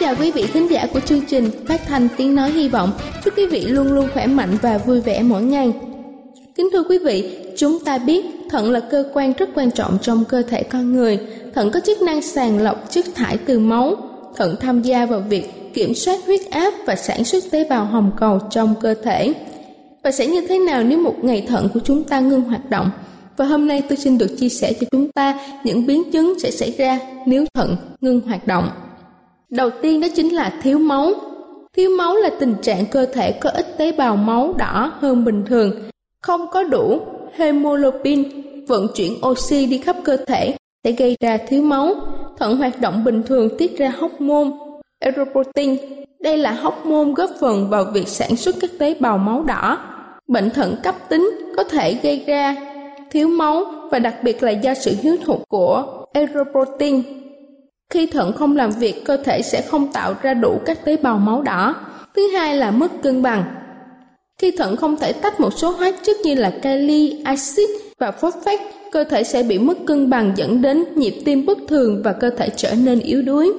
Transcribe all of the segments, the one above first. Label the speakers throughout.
Speaker 1: Chào quý vị thính giả của chương trình phát thanh tiếng nói hy vọng. Chúc quý vị luôn luôn khỏe mạnh và vui vẻ mỗi ngày. Kính thưa quý vị, chúng ta biết thận là cơ quan rất quan trọng trong cơ thể con người. Thận có chức năng sàng lọc chất thải từ máu. Thận tham gia vào việc kiểm soát huyết áp và sản xuất tế bào hồng cầu trong cơ thể. Và sẽ như thế nào nếu một ngày thận của chúng ta ngưng hoạt động? Và hôm nay tôi xin được chia sẻ cho chúng ta những biến chứng sẽ xảy ra nếu thận ngưng hoạt động. Đầu tiên đó chính là thiếu máu. Thiếu máu là tình trạng cơ thể có ít tế bào máu đỏ hơn bình thường, không có đủ hemoglobin vận chuyển oxy đi khắp cơ thể sẽ gây ra thiếu máu. Thận hoạt động bình thường tiết ra hormone erythropoietin. Đây là hormone góp phần vào việc sản xuất các tế bào máu đỏ. Bệnh thận cấp tính có thể gây ra thiếu máu và đặc biệt là do sự thiếu hụt của erythropoietin khi thận không làm việc, cơ thể sẽ không tạo ra đủ các tế bào máu đỏ. Thứ hai là mất cân bằng. Khi thận không thể tách một số hóa chất như là kali, axit và phosphate, cơ thể sẽ bị mất cân bằng dẫn đến nhịp tim bất thường và cơ thể trở nên yếu đuối.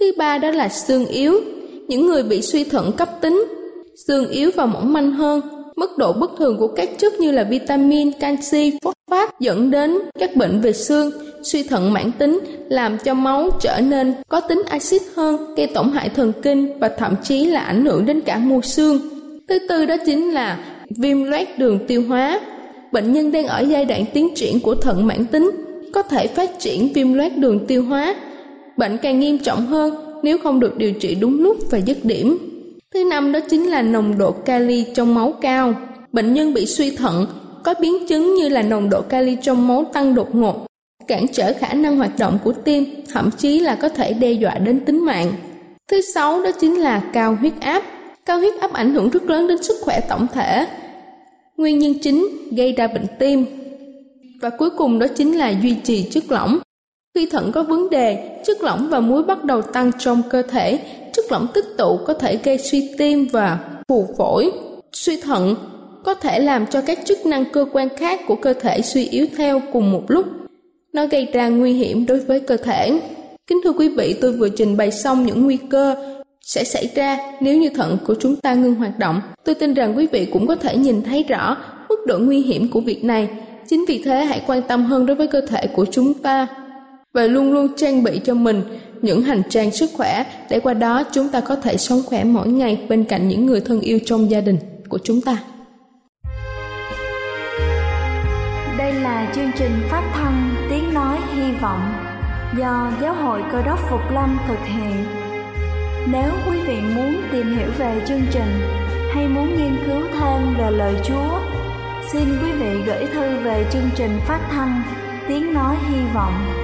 Speaker 1: Thứ ba đó là xương yếu. Những người bị suy thận cấp tính, xương yếu và mỏng manh hơn, mức độ bất thường của các chất như là vitamin, canxi, phosphat dẫn đến các bệnh về xương, suy thận mãn tính làm cho máu trở nên có tính axit hơn, gây tổn hại thần kinh và thậm chí là ảnh hưởng đến cả mô xương. Thứ tư đó chính là viêm loét đường tiêu hóa. Bệnh nhân đang ở giai đoạn tiến triển của thận mãn tính có thể phát triển viêm loét đường tiêu hóa. Bệnh càng nghiêm trọng hơn nếu không được điều trị đúng lúc và dứt điểm. Thứ năm đó chính là nồng độ kali trong máu cao. Bệnh nhân bị suy thận có biến chứng như là nồng độ kali trong máu tăng đột ngột, cản trở khả năng hoạt động của tim, thậm chí là có thể đe dọa đến tính mạng. Thứ sáu đó chính là cao huyết áp. Cao huyết áp ảnh hưởng rất lớn đến sức khỏe tổng thể. Nguyên nhân chính gây ra bệnh tim. Và cuối cùng đó chính là duy trì chất lỏng. Khi thận có vấn đề, chất lỏng và muối bắt đầu tăng trong cơ thể, chất lỏng tích tụ có thể gây suy tim và phù phổi. Suy thận có thể làm cho các chức năng cơ quan khác của cơ thể suy yếu theo cùng một lúc nó gây ra nguy hiểm đối với cơ thể. Kính thưa quý vị, tôi vừa trình bày xong những nguy cơ sẽ xảy ra nếu như thận của chúng ta ngưng hoạt động. Tôi tin rằng quý vị cũng có thể nhìn thấy rõ mức độ nguy hiểm của việc này. Chính vì thế hãy quan tâm hơn đối với cơ thể của chúng ta và luôn luôn trang bị cho mình những hành trang sức khỏe để qua đó chúng ta có thể sống khỏe mỗi ngày bên cạnh những người thân yêu trong gia đình của chúng ta.
Speaker 2: Đây là chương trình phát thanh tiếng nói hy vọng do Giáo hội Cơ đốc Phục Lâm thực hiện. Nếu quý vị muốn tìm hiểu về chương trình hay muốn nghiên cứu thêm về lời Chúa, xin quý vị gửi thư về chương trình phát thanh tiếng nói hy vọng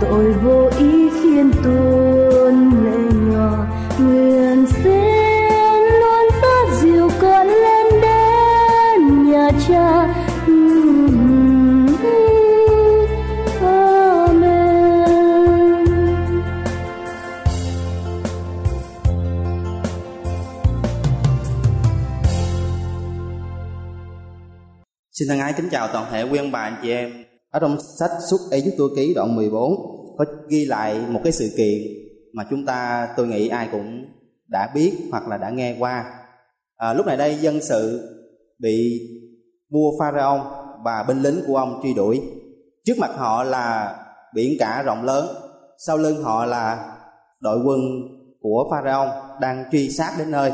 Speaker 3: Tội vô ý khiến tuôn lệ nhỏ nguyện xin luôn phát diều con lên đến nhà cha. Xin thân ái kính chào toàn thể quý ông bà, anh chị em. Ở trong sách xuất Ai Giúp tôi Ký đoạn 14 có ghi lại một cái sự kiện mà chúng ta tôi nghĩ ai cũng đã biết hoặc là đã nghe qua. À, lúc này đây dân sự bị vua Pharaon và binh lính của ông truy đuổi. Trước mặt họ là biển cả rộng lớn, sau lưng họ là đội quân của Pharaon đang truy sát đến nơi.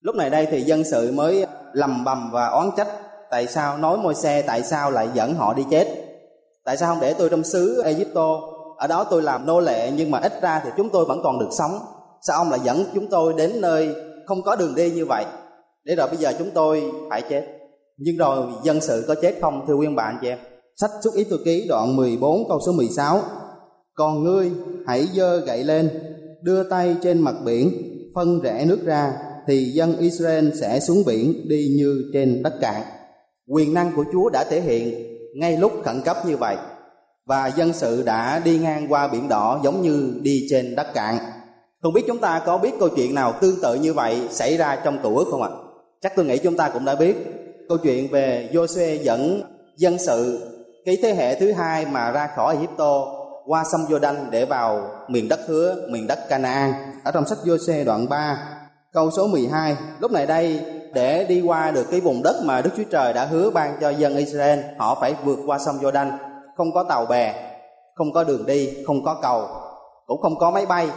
Speaker 3: Lúc này đây thì dân sự mới lầm bầm và oán trách tại sao, nói môi xe tại sao lại dẫn họ đi chết? Tại sao không để tôi trong xứ Egypto? Ở đó tôi làm nô lệ, nhưng mà ít ra thì chúng tôi vẫn còn được sống. Sao ông lại dẫn chúng tôi đến nơi không có đường đi như vậy? Để rồi bây giờ chúng tôi phải chết. Nhưng rồi dân sự có chết không, thưa quý ông bà, anh chị em? Sách xuất ý tôi ký, đoạn 14 câu số 16 còn ngươi hãy dơ gậy lên, đưa tay trên mặt biển, phân rẽ nước ra, thì dân Israel sẽ xuống biển đi như trên đất cạn quyền năng của Chúa đã thể hiện ngay lúc khẩn cấp như vậy và dân sự đã đi ngang qua biển đỏ giống như đi trên đất cạn. Không biết chúng ta có biết câu chuyện nào tương tự như vậy xảy ra trong cựu ước không ạ? Chắc tôi nghĩ chúng ta cũng đã biết câu chuyện về Joshua dẫn dân sự cái thế hệ thứ hai mà ra khỏi Egypto qua sông Jordan để vào miền đất hứa, miền đất Canaan. Ở trong sách Joshua đoạn 3, câu số 12. Lúc này đây để đi qua được cái vùng đất mà Đức Chúa Trời đã hứa ban cho dân Israel, họ phải vượt qua sông Jordan, không có tàu bè, không có đường đi, không có cầu, cũng không có máy bay.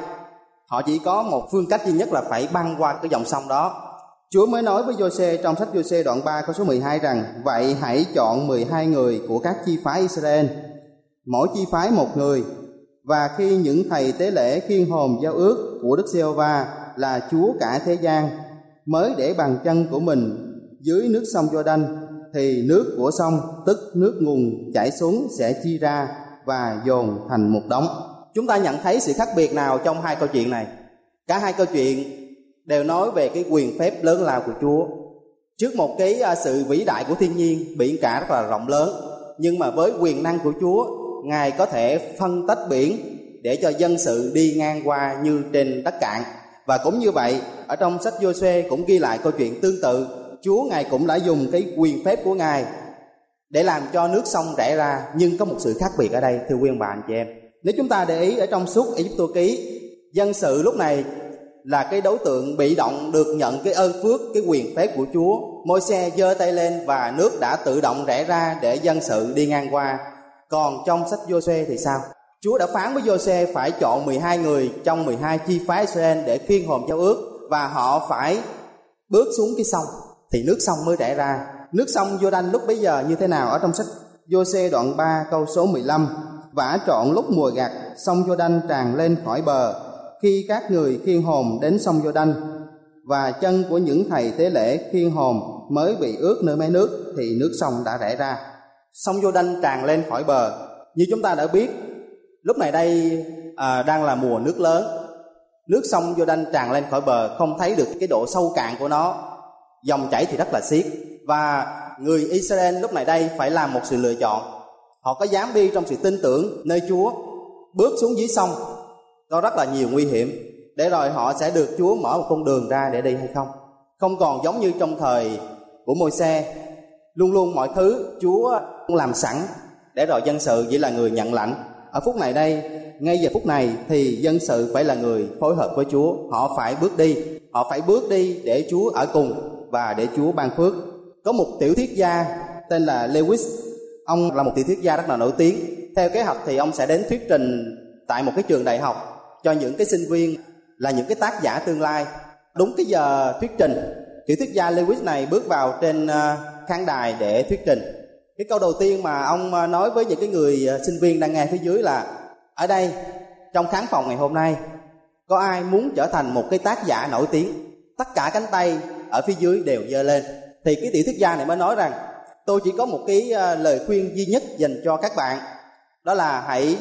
Speaker 3: Họ chỉ có một phương cách duy nhất là phải băng qua cái dòng sông đó. Chúa mới nói với Giô-xê trong sách Giô-xê đoạn 3 câu số 12 rằng Vậy hãy chọn 12 người của các chi phái Israel Mỗi chi phái một người Và khi những thầy tế lễ khiên hồn giao ước của Đức Giê-hô-va là Chúa cả thế gian mới để bàn chân của mình dưới nước sông Jordan thì nước của sông tức nước nguồn chảy xuống sẽ chia ra và dồn thành một đống. Chúng ta nhận thấy sự khác biệt nào trong hai câu chuyện này? Cả hai câu chuyện đều nói về cái quyền phép lớn lao của Chúa. Trước một cái à, sự vĩ đại của thiên nhiên, biển cả rất là rộng lớn, nhưng mà với quyền năng của Chúa, Ngài có thể phân tách biển để cho dân sự đi ngang qua như trên đất cạn và cũng như vậy ở trong sách Giô-suê cũng ghi lại câu chuyện tương tự. Chúa ngài cũng đã dùng cái quyền phép của ngài để làm cho nước sông rẽ ra, nhưng có một sự khác biệt ở đây, thưa quý ông bà anh chị em. Nếu chúng ta để ý ở trong suốt Egypto ký, dân sự lúc này là cái đối tượng bị động được nhận cái ơn phước, cái quyền phép của Chúa. Môi xe giơ tay lên và nước đã tự động rẽ ra để dân sự đi ngang qua. Còn trong sách Giô-suê thì sao? Chúa đã phán với Giô-xe phải chọn 12 người trong 12 chi phái Israel để khiên hồn giao ước và họ phải bước xuống cái sông thì nước sông mới rẽ ra. Nước sông Jordan lúc bấy giờ như thế nào ở trong sách Giô-xe đoạn 3 câu số 15 vả trọn lúc mùa gặt sông Jordan tràn lên khỏi bờ khi các người khiên hồn đến sông Jordan và chân của những thầy tế lễ khiên hồn mới bị ướt nơi mé nước thì nước sông đã rẽ ra. Sông Jordan tràn lên khỏi bờ. Như chúng ta đã biết, lúc này đây à, đang là mùa nước lớn. Nước sông Giô-đanh tràn lên khỏi bờ không thấy được cái độ sâu cạn của nó. Dòng chảy thì rất là xiết. Và người Israel lúc này đây phải làm một sự lựa chọn. Họ có dám đi trong sự tin tưởng nơi Chúa, bước xuống dưới sông. Có rất là nhiều nguy hiểm. Để rồi họ sẽ được Chúa mở một con đường ra để đi hay không? Không còn giống như trong thời của môi xe luôn luôn mọi thứ Chúa làm sẵn để rồi dân sự chỉ là người nhận lãnh ở phút này đây, ngay giờ phút này thì dân sự phải là người phối hợp với Chúa. Họ phải bước đi, họ phải bước đi để Chúa ở cùng và để Chúa ban phước. Có một tiểu thuyết gia tên là Lewis. Ông là một tiểu thuyết gia rất là nổi tiếng. Theo kế hoạch thì ông sẽ đến thuyết trình tại một cái trường đại học cho những cái sinh viên là những cái tác giả tương lai. Đúng cái giờ thuyết trình, tiểu thuyết gia Lewis này bước vào trên ờ, khán đài để thuyết trình cái câu đầu tiên mà ông ờ, nói với những cái người ờ, sinh viên đang nghe phía dưới là ở đây trong khán phòng ngày hôm nay có ai muốn trở thành một cái tác giả nổi tiếng? Tất cả cánh tay ở phía dưới đều giơ lên. Thì cái tiểu thuyết gia này mới nói rằng tôi chỉ có một cái ờ, lời khuyên duy nhất dành cho các bạn đó là hãy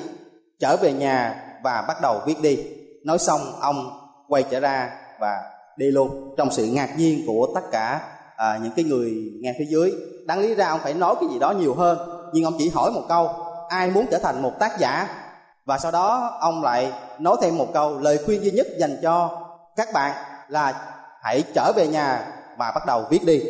Speaker 3: trở về nhà và bắt đầu viết đi. Nói xong ông quay trở ra và đi luôn. Trong sự ngạc nhiên của tất cả à, những cái người nghe phía dưới đáng lý ra ông phải nói cái gì đó nhiều hơn. Nhưng ông chỉ hỏi một câu, ai muốn trở thành một tác giả? Và sau đó ông lại nói thêm một câu, lời khuyên duy nhất dành cho các bạn là hãy trở về nhà và bắt đầu viết đi.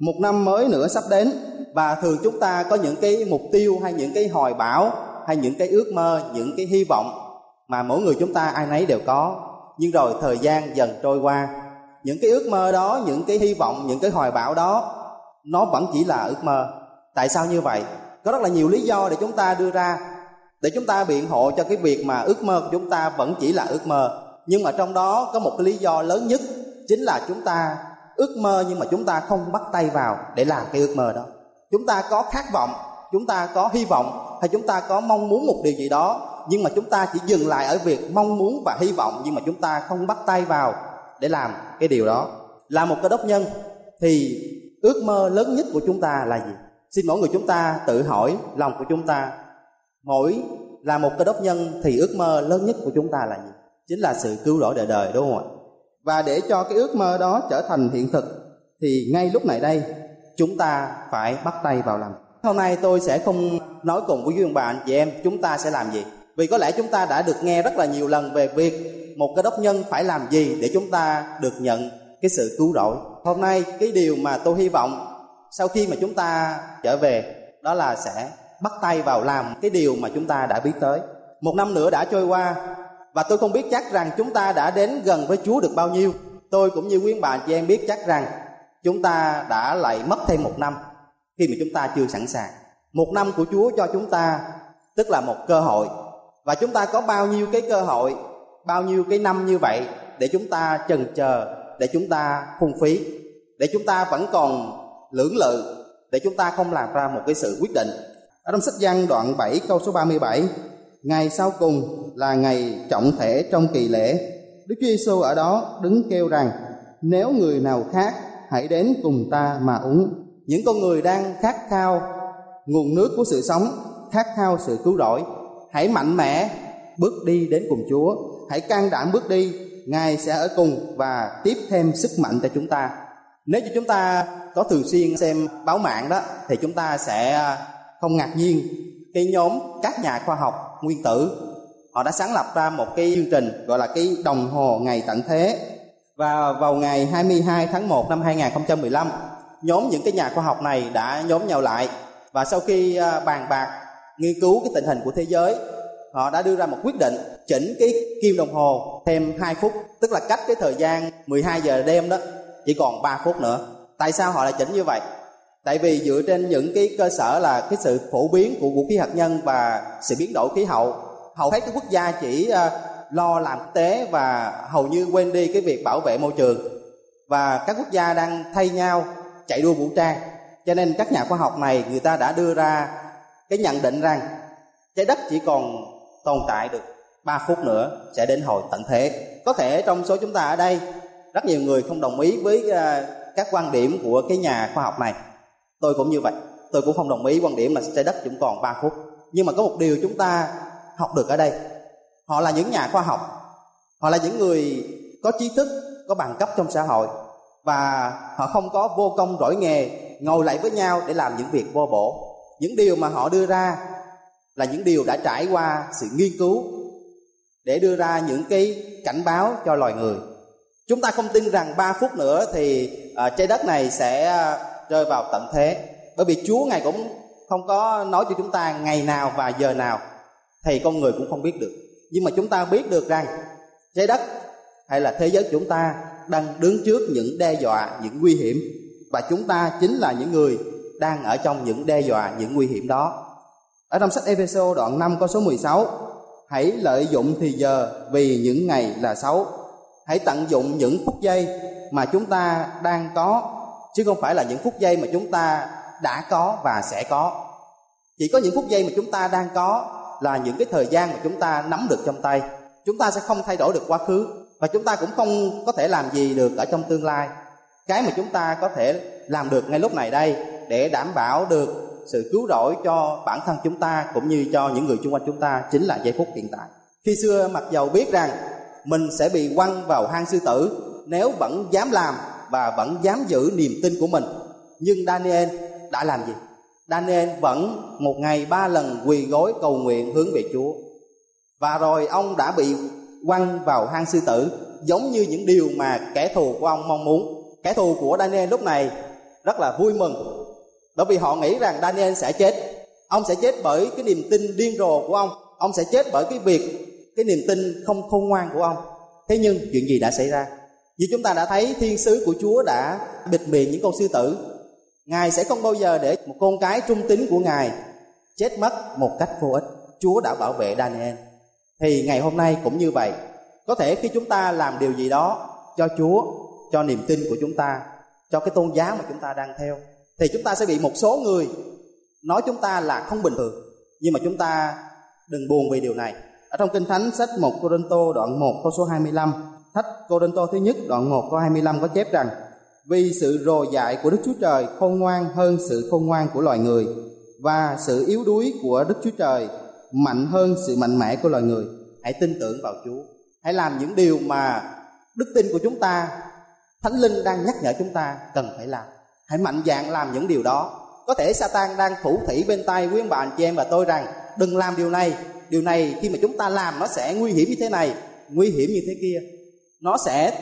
Speaker 3: Một năm mới nữa sắp đến, và thường chúng ta có những cái mục tiêu hay những cái hoài bão hay những cái ước mơ, những cái hy vọng mà mỗi người chúng ta ai nấy đều có. Nhưng rồi thời gian dần trôi qua, những cái ước mơ đó, những cái hy vọng, những cái hoài bão đó nó vẫn chỉ là ước mơ. Tại sao như vậy? Có rất là nhiều lý do để chúng ta đưa ra, để chúng ta biện hộ cho cái việc mà ước mơ của chúng ta vẫn chỉ là ước mơ. Nhưng mà trong đó có một cái lý do lớn nhất, chính là chúng ta ước mơ nhưng mà chúng ta không bắt tay vào để làm cái ước mơ đó. Chúng ta có khát vọng, chúng ta có hy vọng hay chúng ta có mong muốn một điều gì đó, nhưng mà chúng ta chỉ dừng lại ở việc mong muốn và hy vọng nhưng mà chúng ta không bắt tay vào để làm cái điều đó. Là một cơ đốc nhân thì ước mơ lớn nhất của chúng ta là gì? Xin mỗi người chúng ta tự hỏi lòng của chúng ta. Mỗi là một cơ đốc nhân thì ước mơ lớn nhất của chúng ta là gì? Chính là sự cứu rỗi đời đời, đúng không ạ? Và để cho cái ước mơ đó trở thành hiện thực, thì ngay lúc này đây, chúng ta phải bắt tay vào làm. Hôm nay tôi sẽ không nói cùng với quý ông bà, anh chị em, chúng ta sẽ làm gì? Vì có lẽ chúng ta đã được nghe rất là nhiều lần về việc một cái đốc nhân phải làm gì để chúng ta được nhận cái sự cứu rỗi hôm nay cái điều mà tôi hy vọng sau khi mà chúng ta trở về, đó là sẽ bắt tay vào làm cái điều mà chúng ta đã biết tới. Một năm nữa đã trôi qua và tôi không biết chắc rằng chúng ta đã đến gần với chúa được bao nhiêu. Tôi cũng như quý bà, chị em biết chắc rằng chúng ta đã lại mất thêm một năm khi mà chúng ta chưa sẵn sàng. Một năm của chúa cho chúng ta, tức là một cơ hội. Và chúng ta có bao nhiêu cái cơ hội, bao nhiêu cái năm như vậy để chúng ta chần chờ để chúng ta phung phí để chúng ta vẫn còn lưỡng lự để chúng ta không làm ra một cái sự quyết định. Ở trong sách văn đoạn 7 câu số 37 ngày sau cùng là ngày trọng thể trong kỳ lễ. Đức Chúa Giêsu ở đó đứng kêu rằng nếu người nào khác hãy đến cùng ta mà uống. Những con người đang khát khao nguồn nước của sự sống khát khao sự cứu rỗi hãy mạnh mẽ bước đi đến cùng Chúa, hãy can đảm bước đi, Ngài sẽ ở cùng và tiếp thêm sức mạnh cho chúng ta. Nếu như chúng ta có thường xuyên xem báo mạng đó thì chúng ta sẽ à, không ngạc nhiên cái nhóm các nhà khoa học nguyên tử họ đã sáng lập ra một cái chương trình gọi là cái đồng hồ ngày tận thế Và vào ngày 22 tháng 1 năm 2015, nhóm những cái nhà khoa học này đã nhóm nhau lại và sau khi à, bàn bạc nghiên cứu cái tình hình của thế giới, họ đã đưa ra một quyết định chỉnh cái kim đồng hồ thêm 2 phút, tức là cách cái thời gian 12 giờ đêm đó chỉ còn 3 phút nữa. Tại sao họ lại chỉnh như vậy? Tại vì dựa trên những cái cơ sở là cái sự phổ biến của vũ khí hạt nhân và sự biến đổi khí hậu, hầu hết các quốc gia chỉ ờ, lo làm kinh tế và hầu như quên đi cái việc bảo vệ môi trường và các quốc gia đang thay nhau chạy đua vũ trang cho nên các nhà khoa học này người ta đã đưa ra cái nhận định rằng trái đất chỉ còn tồn tại được 3 phút nữa sẽ đến hồi tận thế. Có thể trong số chúng ta ở đây, rất nhiều người không đồng ý với ờ, các quan điểm của cái nhà khoa học này. Tôi cũng như vậy. Tôi cũng không đồng ý quan điểm là trái đất chỉ còn 3 phút. Nhưng mà có một điều chúng ta học được ở đây. Họ là những nhà khoa học. Họ là những người có trí thức, có bằng cấp trong xã hội. Và họ không có vô công rỗi nghề, ngồi lại với nhau để làm những việc vô bổ. Những điều mà họ đưa ra là những điều đã trải qua sự nghiên cứu để đưa ra những cái cảnh báo cho loài người. Chúng ta không tin rằng 3 phút nữa thì uh, trái đất này sẽ à, rơi vào tận thế. Bởi vì chúa ngài cũng không có nói cho chúng ta ngày nào và giờ nào thì con người cũng không biết được. Nhưng mà chúng ta biết được rằng trái đất hay là thế giới chúng ta đang đứng trước những đe dọa những nguy hiểm. Và chúng ta chính là những người đang ở trong những đe dọa những nguy hiểm đó. Ở trong sách Ephesos đoạn 5 câu số 16 Hãy lợi dụng thì giờ, vì những ngày là xấu. Hãy tận dụng những phút giây mà chúng ta đang có, Chứ không phải là những phút giây mà chúng ta đã có và sẽ có. Chỉ có những phút giây mà chúng ta đang có là những cái thời gian mà chúng ta nắm được trong tay. Chúng ta sẽ không thay đổi được quá khứ và chúng ta cũng không có thể làm gì được ở trong tương lai. Cái mà chúng ta có thể làm được ngay lúc này đây để đảm bảo được sự cứu rỗi cho bản thân chúng ta cũng như cho những người xung quanh chúng ta chính là giây phút hiện tại khi xưa, mặc dầu biết rằng mình sẽ bị quăng vào hang sư tử, nếu vẫn dám làm và vẫn dám giữ niềm tin của mình, nhưng Daniel đã làm gì Daniel vẫn một ngày ba lần quỳ gối cầu nguyện hướng về Chúa. Và rồi ông đã bị quăng vào hang sư tử, giống như những điều mà kẻ thù của ông mong muốn. Kẻ thù của Daniel lúc này rất là vui mừng bởi vì họ nghĩ rằng Daniel sẽ chết. Ông sẽ chết bởi cái niềm tin điên rồ của ông. Ông sẽ chết bởi cái việc cái niềm tin không khôn ngoan của ông. Thế nhưng chuyện gì đã xảy ra? Như chúng ta đã thấy thiên sứ của Chúa đã bịt miệng những con sư tử Ngài sẽ không bao giờ để một con cái trung tín của Ngài chết mất một cách vô ích. Chúa đã bảo vệ Daniel. Thì ngày hôm nay cũng như vậy. Có thể khi chúng ta làm điều gì đó cho Chúa, cho niềm tin của chúng ta, cho cái tôn giáo mà chúng ta đang theo, thì chúng ta sẽ bị một số người nói chúng ta là không bình thường. Nhưng mà chúng ta đừng buồn vì điều này. Ở trong Kinh Thánh sách 1 Corinto đoạn 1 câu số 25, thách Corinto thứ nhất đoạn 1 câu 25 có chép rằng vì sự rồ dại của Đức Chúa Trời khôn ngoan hơn sự khôn ngoan của loài người và sự yếu đuối của Đức Chúa Trời mạnh hơn sự mạnh mẽ của loài người. Hãy tin tưởng vào Chúa. Hãy làm những điều mà đức tin của chúng ta, Thánh Linh đang nhắc nhở chúng ta cần phải làm. Hãy mạnh dạn làm những điều đó. Có thể Satan đang thủ thủy bên tay quý ông bà anh chị em và tôi rằng đừng làm điều này. Điều này khi mà chúng ta làm nó sẽ nguy hiểm như thế này, nguy hiểm như thế kia. Nó sẽ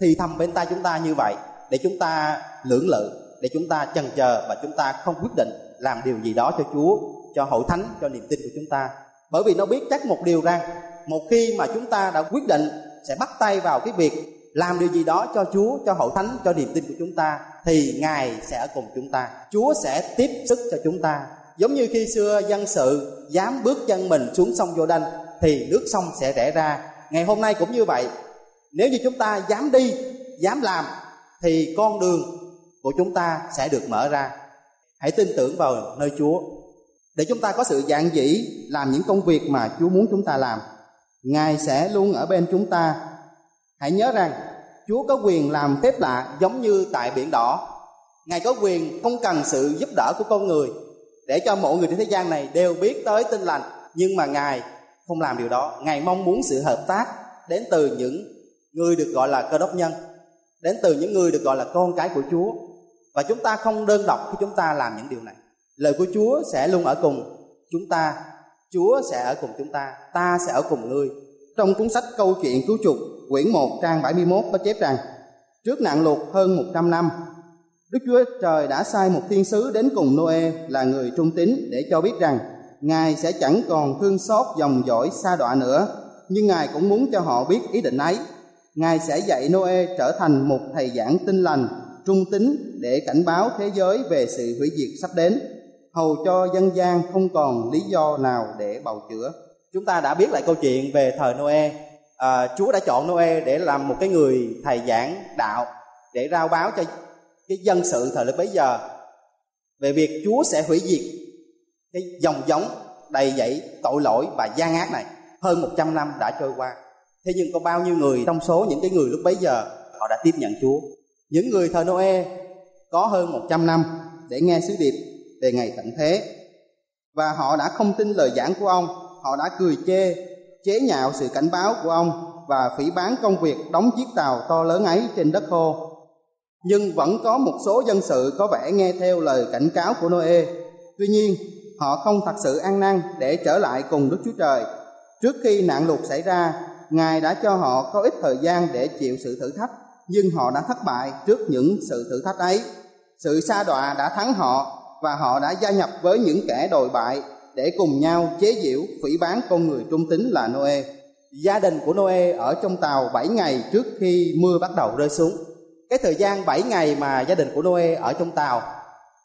Speaker 3: thì thầm bên tay chúng ta như vậy để chúng ta lưỡng lự để chúng ta chần chờ và chúng ta không quyết định làm điều gì đó cho Chúa cho hội thánh cho niềm tin của chúng ta bởi vì nó biết chắc một điều rằng một khi mà chúng ta đã quyết định sẽ bắt tay vào cái việc làm điều gì đó cho Chúa, cho hội thánh, cho niềm tin của chúng ta, thì Ngài sẽ ở cùng chúng ta. Chúa sẽ tiếp sức cho chúng ta. Giống như khi xưa dân sự dám bước chân mình xuống sông Vô Đanh thì nước sông sẽ rẽ ra. Ngày hôm nay cũng như vậy. Nếu như chúng ta dám đi, dám làm, thì con đường của chúng ta sẽ được mở ra. Hãy tin tưởng vào nơi chúa. Để chúng ta có sự dạng dĩ làm những công việc mà chúa muốn chúng ta làm, ngài sẽ luôn ở bên chúng ta hãy nhớ rằng, chúa có quyền làm phép lạ giống như tại biển đỏ. Ngài có quyền không cần sự giúp đỡ của con người để cho mọi người trên thế gian này đều biết tới tin lành. Nhưng mà ngài không làm điều đó. Ngài mong muốn sự hợp tác đến từ những người được gọi là cơ đốc nhân, đến từ những người được gọi là con cái của Chúa. Và chúng ta không đơn độc khi chúng ta làm những điều này. Lời của Chúa sẽ luôn ở cùng chúng ta. Chúa sẽ ở cùng chúng ta ta sẽ ở cùng ngươi.
Speaker 4: Trong cuốn sách Câu chuyện cứu chuộc, quyển 1 trang 71 có chép rằng, trước nạn lụt hơn 100 năm, Đức Chúa Trời đã sai một thiên sứ đến cùng Noe là người trung tín để cho biết rằng Ngài sẽ chẳng còn thương xót dòng dõi xa đọa nữa, nhưng Ngài cũng muốn cho họ biết ý định ấy. Ngài sẽ dạy Noe trở thành một thầy giảng tinh lành, trung tín để cảnh báo thế giới về sự hủy diệt sắp đến, hầu cho dân gian không còn lý do nào để bào chữa.
Speaker 3: Chúng ta đã biết lại câu chuyện về thời Noe. À, Chúa đã chọn Noe để làm một cái người thầy giảng đạo để rao báo cho cái dân sự thời lúc bấy giờ về việc Chúa sẽ hủy diệt cái dòng giống đầy dẫy tội lỗi và gian ác này hơn 100 năm đã trôi qua. Thế nhưng có bao nhiêu người trong số những cái người lúc bấy giờ họ đã tiếp nhận Chúa? Những người thời Noe có hơn 100 năm để nghe sứ điệp về ngày tận thế. Và họ đã không tin lời giảng của ông họ đã cười chê chế nhạo sự cảnh báo của ông và phỉ bán công việc đóng chiếc tàu to lớn ấy trên đất khô nhưng vẫn có một số dân sự có vẻ nghe theo lời cảnh cáo của Noe. Tuy nhiên, họ không thật sự ăn năn để trở lại cùng Đức Chúa Trời. Trước khi nạn lụt xảy ra, Ngài đã cho họ có ít thời gian để chịu sự thử thách, nhưng họ đã thất bại trước những sự thử thách ấy. Sự sa đọa đã thắng họ và họ đã gia nhập với những kẻ đồi bại để cùng nhau chế giễu phỉ bán con người trung tín là Noe. Gia đình của Noe ở trong tàu 7 ngày trước khi mưa bắt đầu rơi xuống. Cái thời gian 7 ngày mà gia đình của Noe ở trong tàu,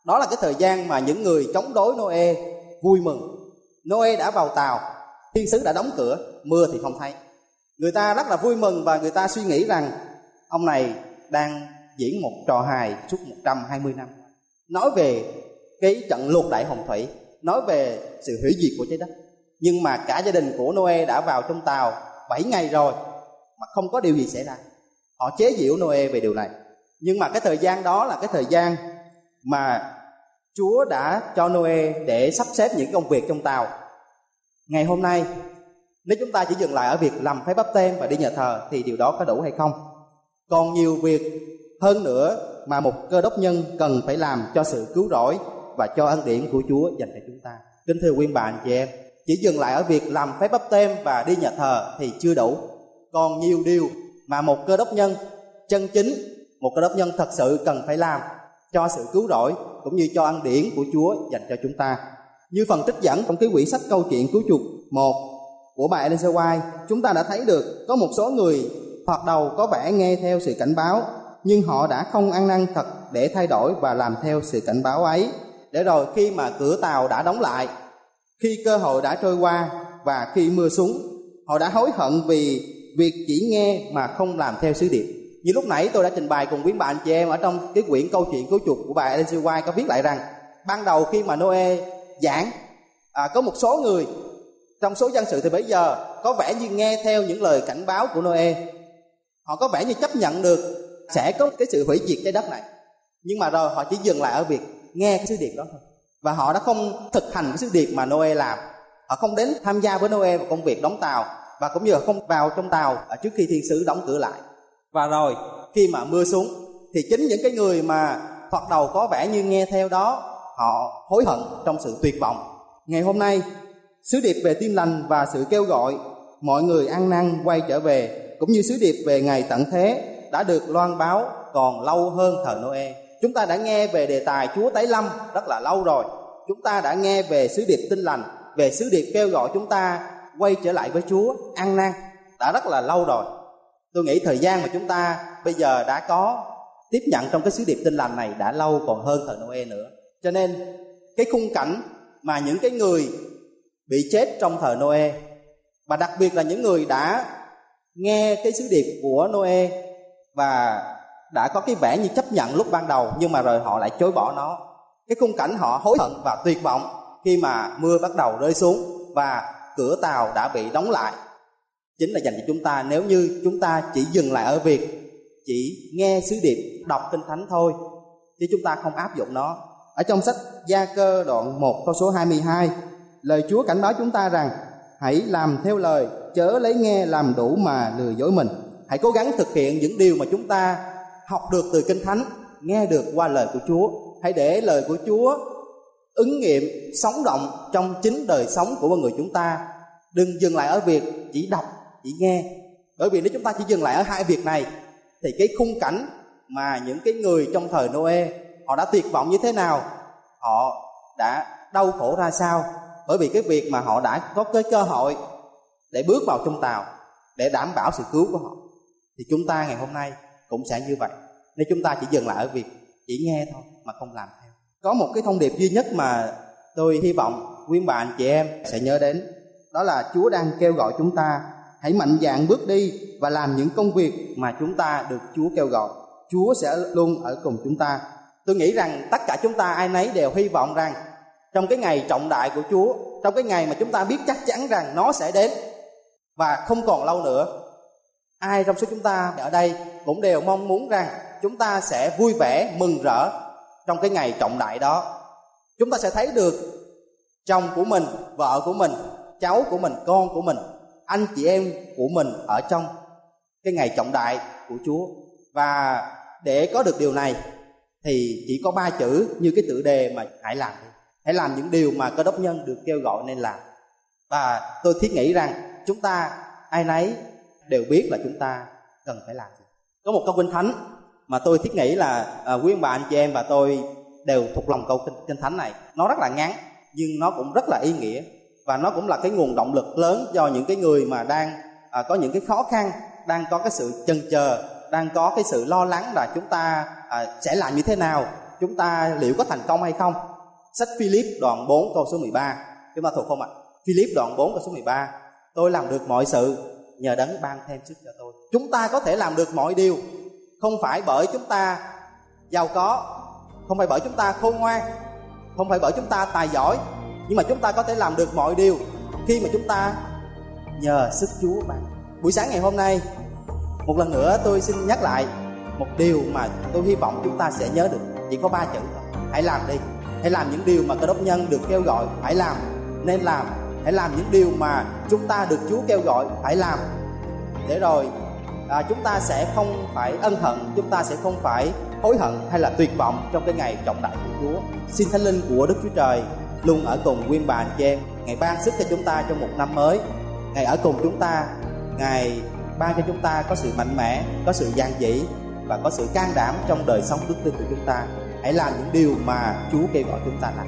Speaker 3: đó là cái thời gian mà những người chống đối Noe vui mừng. Noe đã vào tàu, thiên sứ đã đóng cửa, mưa thì không thấy. Người ta rất là vui mừng và người ta suy nghĩ rằng ông này đang diễn một trò hài suốt 120 năm. Nói về cái trận lụt đại hồng thủy nói về sự hủy diệt của trái đất. Nhưng mà cả gia đình của Noe đã vào trong tàu 7 ngày rồi mà không có điều gì xảy ra. Họ chế giễu Noe về điều này. Nhưng mà cái thời gian đó là cái thời gian mà Chúa đã cho Noe để sắp xếp những công việc trong tàu. Ngày hôm nay, nếu chúng ta chỉ dừng lại ở việc làm phép bắp tem và đi nhà thờ thì điều đó có đủ hay không? Còn nhiều việc hơn nữa mà một cơ đốc nhân cần phải làm cho sự cứu rỗi và cho ân điển của Chúa dành cho chúng ta. Kính thưa quý anh chị em, chỉ dừng lại ở việc làm phép bắp tem và đi nhà thờ thì chưa đủ. Còn nhiều điều mà một cơ đốc nhân chân chính một cơ đốc nhân thật sự cần phải làm cho sự cứu rỗi cũng như cho ăn điển của Chúa dành cho chúng ta. Như phần trích dẫn trong cái quyển sách câu chuyện cứu chuộc một của bà Ellen White, chúng ta đã thấy được có một số người thoạt đầu có vẻ nghe theo sự cảnh báo, nhưng họ đã không ăn năn thật để thay đổi và làm theo sự cảnh báo ấy. Để rồi khi mà cửa tàu đã đóng lại, khi cơ hội đã trôi qua và khi mưa xuống, họ đã hối hận vì việc chỉ nghe mà không làm theo sứ điệp. Như lúc nãy tôi đã trình bày cùng quý bạn chị em ở trong cái quyển câu chuyện cứu chuộc của bà Ellen White có viết lại rằng ban đầu khi mà Noe giảng à, có một số người trong số dân sự thì bây giờ có vẻ như nghe theo những lời cảnh báo của Noe. Họ có vẻ như chấp nhận được sẽ có cái sự hủy diệt trái đất này. Nhưng mà rồi họ chỉ dừng lại ở việc nghe cái sứ điệp đó thôi. Và họ đã không thực hành cái sứ điệp mà Noe làm. Họ không đến tham gia với Noe vào công việc đóng tàu, và cũng như không vào trong tàu trước khi thiên sứ đóng cửa lại. Và rồi, khi mà mưa xuống, thì chính những cái người mà thoạt đầu có vẻ như nghe theo đó, họ hối hận trong sự tuyệt vọng. Ngày hôm nay, sứ điệp về tin lành và sự kêu gọi mọi người ăn năn quay trở về, cũng như sứ điệp về ngày tận thế, đã được loan báo còn lâu hơn thời Noe. Chúng ta đã nghe về đề tài Chúa tái lâm rất là lâu rồi. Chúng ta đã nghe về sứ điệp tinh lành, về sứ điệp kêu gọi chúng ta quay trở lại với Chúa, ăn năn đã rất là lâu rồi. Tôi nghĩ thời gian mà chúng ta bây giờ đã có tiếp nhận trong cái sứ điệp tinh lành này đã lâu còn hơn thời Noe nữa. Cho nên cái khung cảnh mà những cái người bị chết trong thời Noe và đặc biệt là những người đã nghe cái sứ điệp của Noe và đã có cái vẻ như chấp nhận lúc ban đầu, nhưng mà rồi họ lại chối bỏ nó. Cái khung cảnh họ hối hận và tuyệt vọng khi mà mưa bắt đầu rơi xuống và cửa tàu đã bị đóng lại. Chính là dành cho chúng ta, nếu như chúng ta chỉ dừng lại ở việc chỉ nghe sứ điệp, đọc kinh thánh thôi, chứ chúng ta không áp dụng nó. Ở trong sách Gia Cơ đoạn 1 câu số 22 lời Chúa cảnh báo chúng ta rằng, hãy làm theo lời, chớ lấy nghe làm đủ mà lừa dối mình. Hãy cố gắng thực hiện những điều mà chúng ta học được từ kinh thánh, nghe được qua lời của Chúa. Hãy để lời của Chúa ứng nghiệm, sống động trong chính đời sống của con người chúng ta. Đừng dừng lại ở việc chỉ đọc, chỉ nghe. Bởi vì nếu chúng ta chỉ dừng lại ở hai việc này, thì cái khung cảnh mà những cái người trong thời Noe, họ đã tuyệt vọng như thế nào, họ đã đau khổ ra sao? Bởi vì cái việc mà họ đã có cái cơ hội để bước vào trong tàu, để đảm bảo sự cứu của họ. Thì chúng ta ngày hôm nay cũng sẽ như vậy. Nếu chúng ta chỉ dừng lại ở việc chỉ nghe thôi mà không làm theo. Có một cái thông điệp duy nhất mà tôi hy vọng quý bạn chị em sẽ nhớ đến, đó là chúa đang kêu gọi chúng ta hãy mạnh dạn bước đi và làm những công việc mà chúng ta được chúa kêu gọi. Chúa sẽ luôn ở cùng chúng ta. Tôi nghĩ rằng tất cả chúng ta ai nấy đều hy vọng rằng trong cái ngày trọng đại của chúa, trong cái ngày mà chúng ta biết chắc chắn rằng nó sẽ đến, và không còn lâu nữa, ai trong số chúng ta ở đây cũng đều mong muốn rằng chúng ta sẽ vui vẻ, mừng rỡ trong cái ngày trọng đại đó. Chúng ta sẽ thấy được chồng của mình, vợ của mình, cháu của mình, con của mình, anh chị em của mình ở trong cái ngày trọng đại của chúa. Và để có được điều này thì chỉ có ba chữ như cái tựa đề mà hãy làm hãy làm những điều mà cơ đốc nhân được kêu gọi nên làm. Và tôi thiết nghĩ rằng chúng ta ai nấy đều biết là chúng ta cần phải làm gì có một câu kinh thánh mà tôi thiết nghĩ là à, quý ông bà anh chị em và tôi đều thuộc lòng câu kinh, kinh thánh này. Nó rất là ngắn nhưng nó cũng rất là ý nghĩa. Và nó cũng là cái nguồn động lực lớn cho những cái người mà đang à, có những cái khó khăn đang có cái sự chần chờ đang có cái sự lo lắng là chúng ta à, sẽ làm như thế nào chúng ta liệu có thành công hay không. Sách Philip đoạn 4 câu số 13 chúng ta thuộc không ạ? Philip đoạn 4 câu số 13 tôi làm được mọi sự nhờ đấng ban thêm sức cho tôi. Chúng ta có thể làm được mọi điều. Không phải bởi chúng ta giàu có, không phải bởi chúng ta khôn ngoan, không phải bởi chúng ta tài giỏi, nhưng mà chúng ta có thể làm được mọi điều khi mà chúng ta nhờ sức Chúa ban. Buổi sáng ngày hôm nay, một lần nữa tôi xin nhắc lại một điều mà tôi hy vọng chúng ta sẽ nhớ được. Chỉ có ba chữ thôi. Hãy làm đi. Hãy làm những điều mà cơ đốc nhân được kêu gọi phải làm, nên làm hãy làm những điều mà chúng ta được Chúa kêu gọi phải làm. Để rồi à, chúng ta sẽ không phải ân hận chúng ta sẽ không phải hối hận hay là tuyệt vọng trong cái ngày trọng đại của Chúa. Xin thánh linh của Đức Chúa Trời luôn ở cùng nguyên bà anh chị em. Ngày ban sức cho chúng ta trong một năm mới. Ngày ở cùng chúng ta. Ngày ban cho chúng ta có sự mạnh mẽ có sự gian dĩ và có sự can đảm trong đời sống đức tin của chúng ta. Hãy làm những điều mà Chúa kêu gọi chúng ta làm.